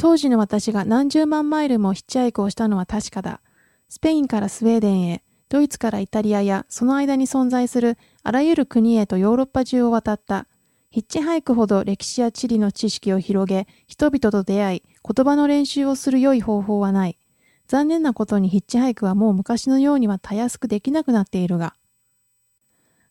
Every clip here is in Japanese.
当時の私が何十万マイルもヒッチハイクをしたのは確かだ。スペインからスウェーデンへ、ドイツからイタリアやその間に存在するあらゆる国へとヨーロッパ中を渡った。ヒッチハイクほど歴史や地理の知識を広げ、人々と出会い、言葉の練習をする良い方法はない。残念なことにヒッチハイクはもう昔のようにはたやすくできなくなっているが。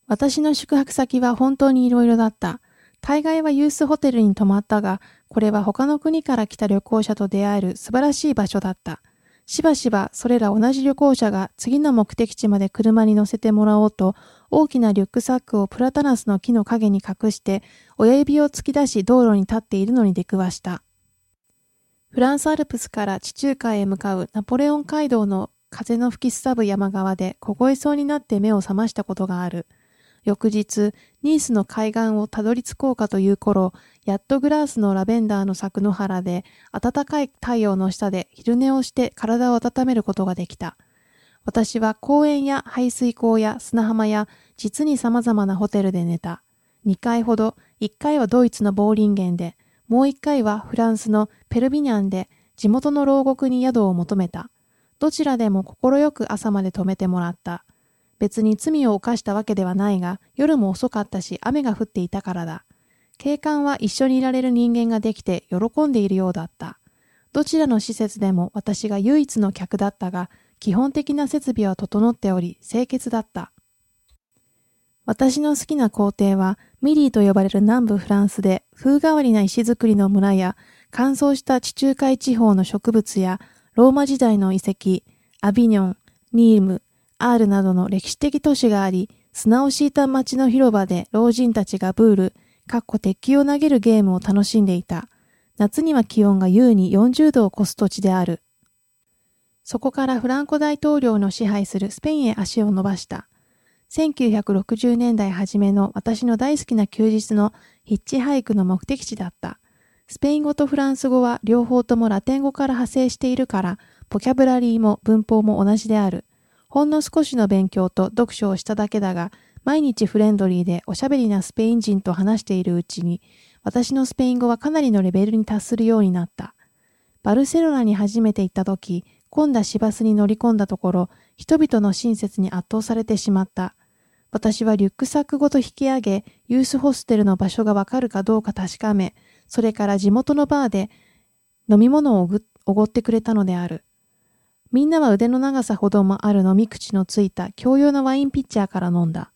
私の宿泊先は本当に色々だった。大概はユースホテルに泊まったが、これは他の国から来た旅行者と出会える素晴らしい場所だった。しばしばそれら同じ旅行者が次の目的地まで車に乗せてもらおうと、大きなリュックサックをプラタナスの木の陰に隠して、親指を突き出し道路に立っているのに出くわした。フランスアルプスから地中海へ向かうナポレオン街道の風の吹きすさぶ山側で凍えそうになって目を覚ましたことがある。翌日、ニースの海岸をたどり着こうかという頃、やっとグラースのラベンダーの咲く野原で、暖かい太陽の下で昼寝をして体を温めることができた。私は公園や排水溝や砂浜や実に様々なホテルで寝た。2回ほど、1回はドイツのボーリンゲンで、もう1回はフランスのペルビニャンで地元の牢獄に宿を求めた。どちらでも快く朝まで泊めてもらった。別に罪を犯したわけではないが、夜も遅かったし雨が降っていたからだ。警官は一緒にいられる人間ができて喜んでいるようだった。どちらの施設でも私が唯一の客だったが、基本的な設備は整っており、清潔だった。私の好きな皇帝は、ミリーと呼ばれる南部フランスで、風変わりな石造りの村や、乾燥した地中海地方の植物や、ローマ時代の遺跡、アビニョン、ニーム、アールなどの歴史的都市があり、砂を敷いた街の広場で老人たちがブール、かっこ鉄球を投げるゲームを楽しんでいた。夏には気温が優に40度を超す土地である。そこからフランコ大統領の支配するスペインへ足を伸ばした。1960年代初めの私の大好きな休日のヒッチハイクの目的地だった。スペイン語とフランス語は両方ともラテン語から派生しているから、ボキャブラリーも文法も同じである。ほんの少しの勉強と読書をしただけだが、毎日フレンドリーでおしゃべりなスペイン人と話しているうちに、私のスペイン語はかなりのレベルに達するようになった。バルセロナに初めて行った時、混んだ市バスに乗り込んだところ、人々の親切に圧倒されてしまった。私はリュックサックごと引き上げ、ユースホステルの場所がわかるかどうか確かめ、それから地元のバーで飲み物をおごってくれたのである。みんなは腕の長さほどもある飲み口のついた共用のワインピッチャーから飲んだ。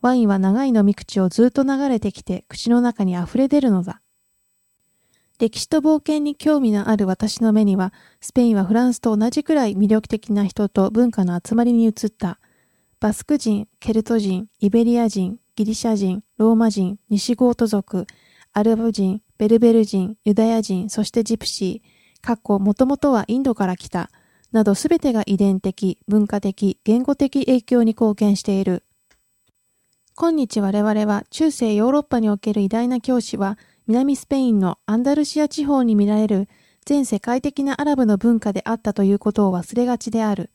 ワインは長い飲み口をずっと流れてきて口の中に溢れ出るのだ。歴史と冒険に興味のある私の目には、スペインはフランスと同じくらい魅力的な人と文化の集まりに映った。バスク人、ケルト人、イベリア人、ギリシャ人、ローマ人、西ゴート族、アルバ人、ベルベル人、ユダヤ人、そしてジプシー、かっこもともとはインドから来た、などすべてが遺伝的、文化的、言語的影響に貢献している。今日我々は中世ヨーロッパにおける偉大な教師は、南スペインのアンダルシア地方に見られる全世界的なアラブの文化であったということを忘れがちである。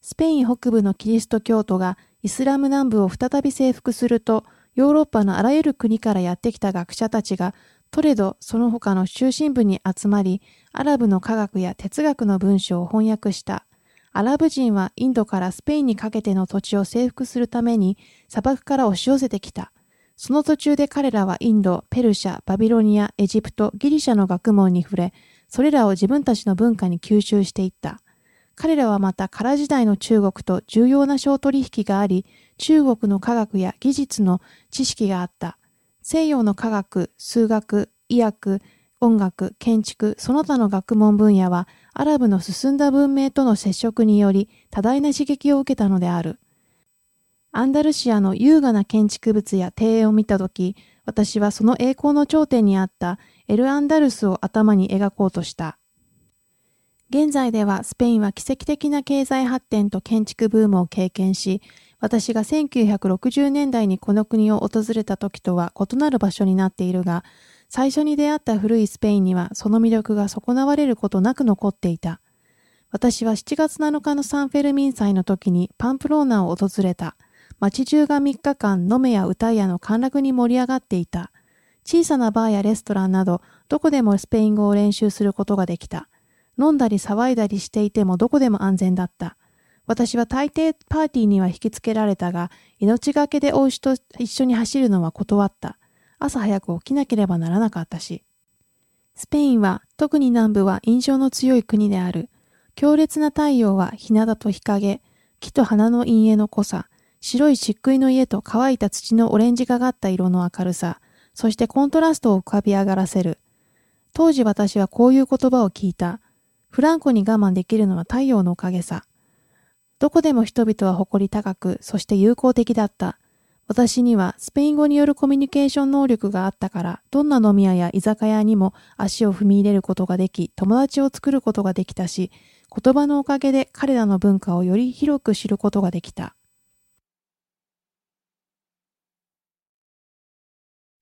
スペイン北部のキリスト教徒がイスラム南部を再び征服すると、ヨーロッパのあらゆる国からやってきた学者たちがトレド、その他の中心部に集まり、アラブの科学や哲学の文章を翻訳した。アラブ人はインドからスペインにかけての土地を征服するために砂漠から押し寄せてきた。その途中で彼らはインド、ペルシャ、バビロニア、エジプト、ギリシャの学問に触れ、それらを自分たちの文化に吸収していった。彼らはまた唐時代の中国と重要な商取引があり、中国の科学や技術の知識があった。西洋の科学、数学、医学、音楽、建築、その他の学問分野は、アラブの進んだ文明との接触により多大な刺激を受けたのである。アンダルシアの優雅な建築物や庭園を見たとき、私はその栄光の頂点にあったエル・アンダルスを頭に描こうとした。現在ではスペインは奇跡的な経済発展と建築ブームを経験し、私が1960年代にこの国を訪れた時とは異なる場所になっているが、最初に出会った古いスペインにはその魅力が損なわれることなく残っていた。私は7月7日のサンフェルミン祭の時にパンプローナを訪れた。街中が3日間飲めや歌やの歓楽に盛り上がっていた。小さなバーやレストランなど、どこでもスペイン語を練習することができた。飲んだり騒いだりしていてもどこでも安全だった。私は大抵パーティーには引きつけられたが、命がけでお牛と一緒に走るのは断った。朝早く起きなければならなかったし。スペインは、特に南部は印象の強い国である。強烈な太陽は日向と日陰、木と花の陰影の濃さ、白い漆喰の家と乾いた土のオレンジがかった色の明るさ、そしてコントラストを浮かび上がらせる。当時私はこういう言葉を聞いた。フランコに我慢できるのは太陽のおかげさ。どこでも人々は誇り高く、そして友好的だった。私にはスペイン語によるコミュニケーション能力があったから、どんな飲み屋や居酒屋にも足を踏み入れることができ、友達を作ることができたし、言葉のおかげで彼らの文化をより広く知ることができた。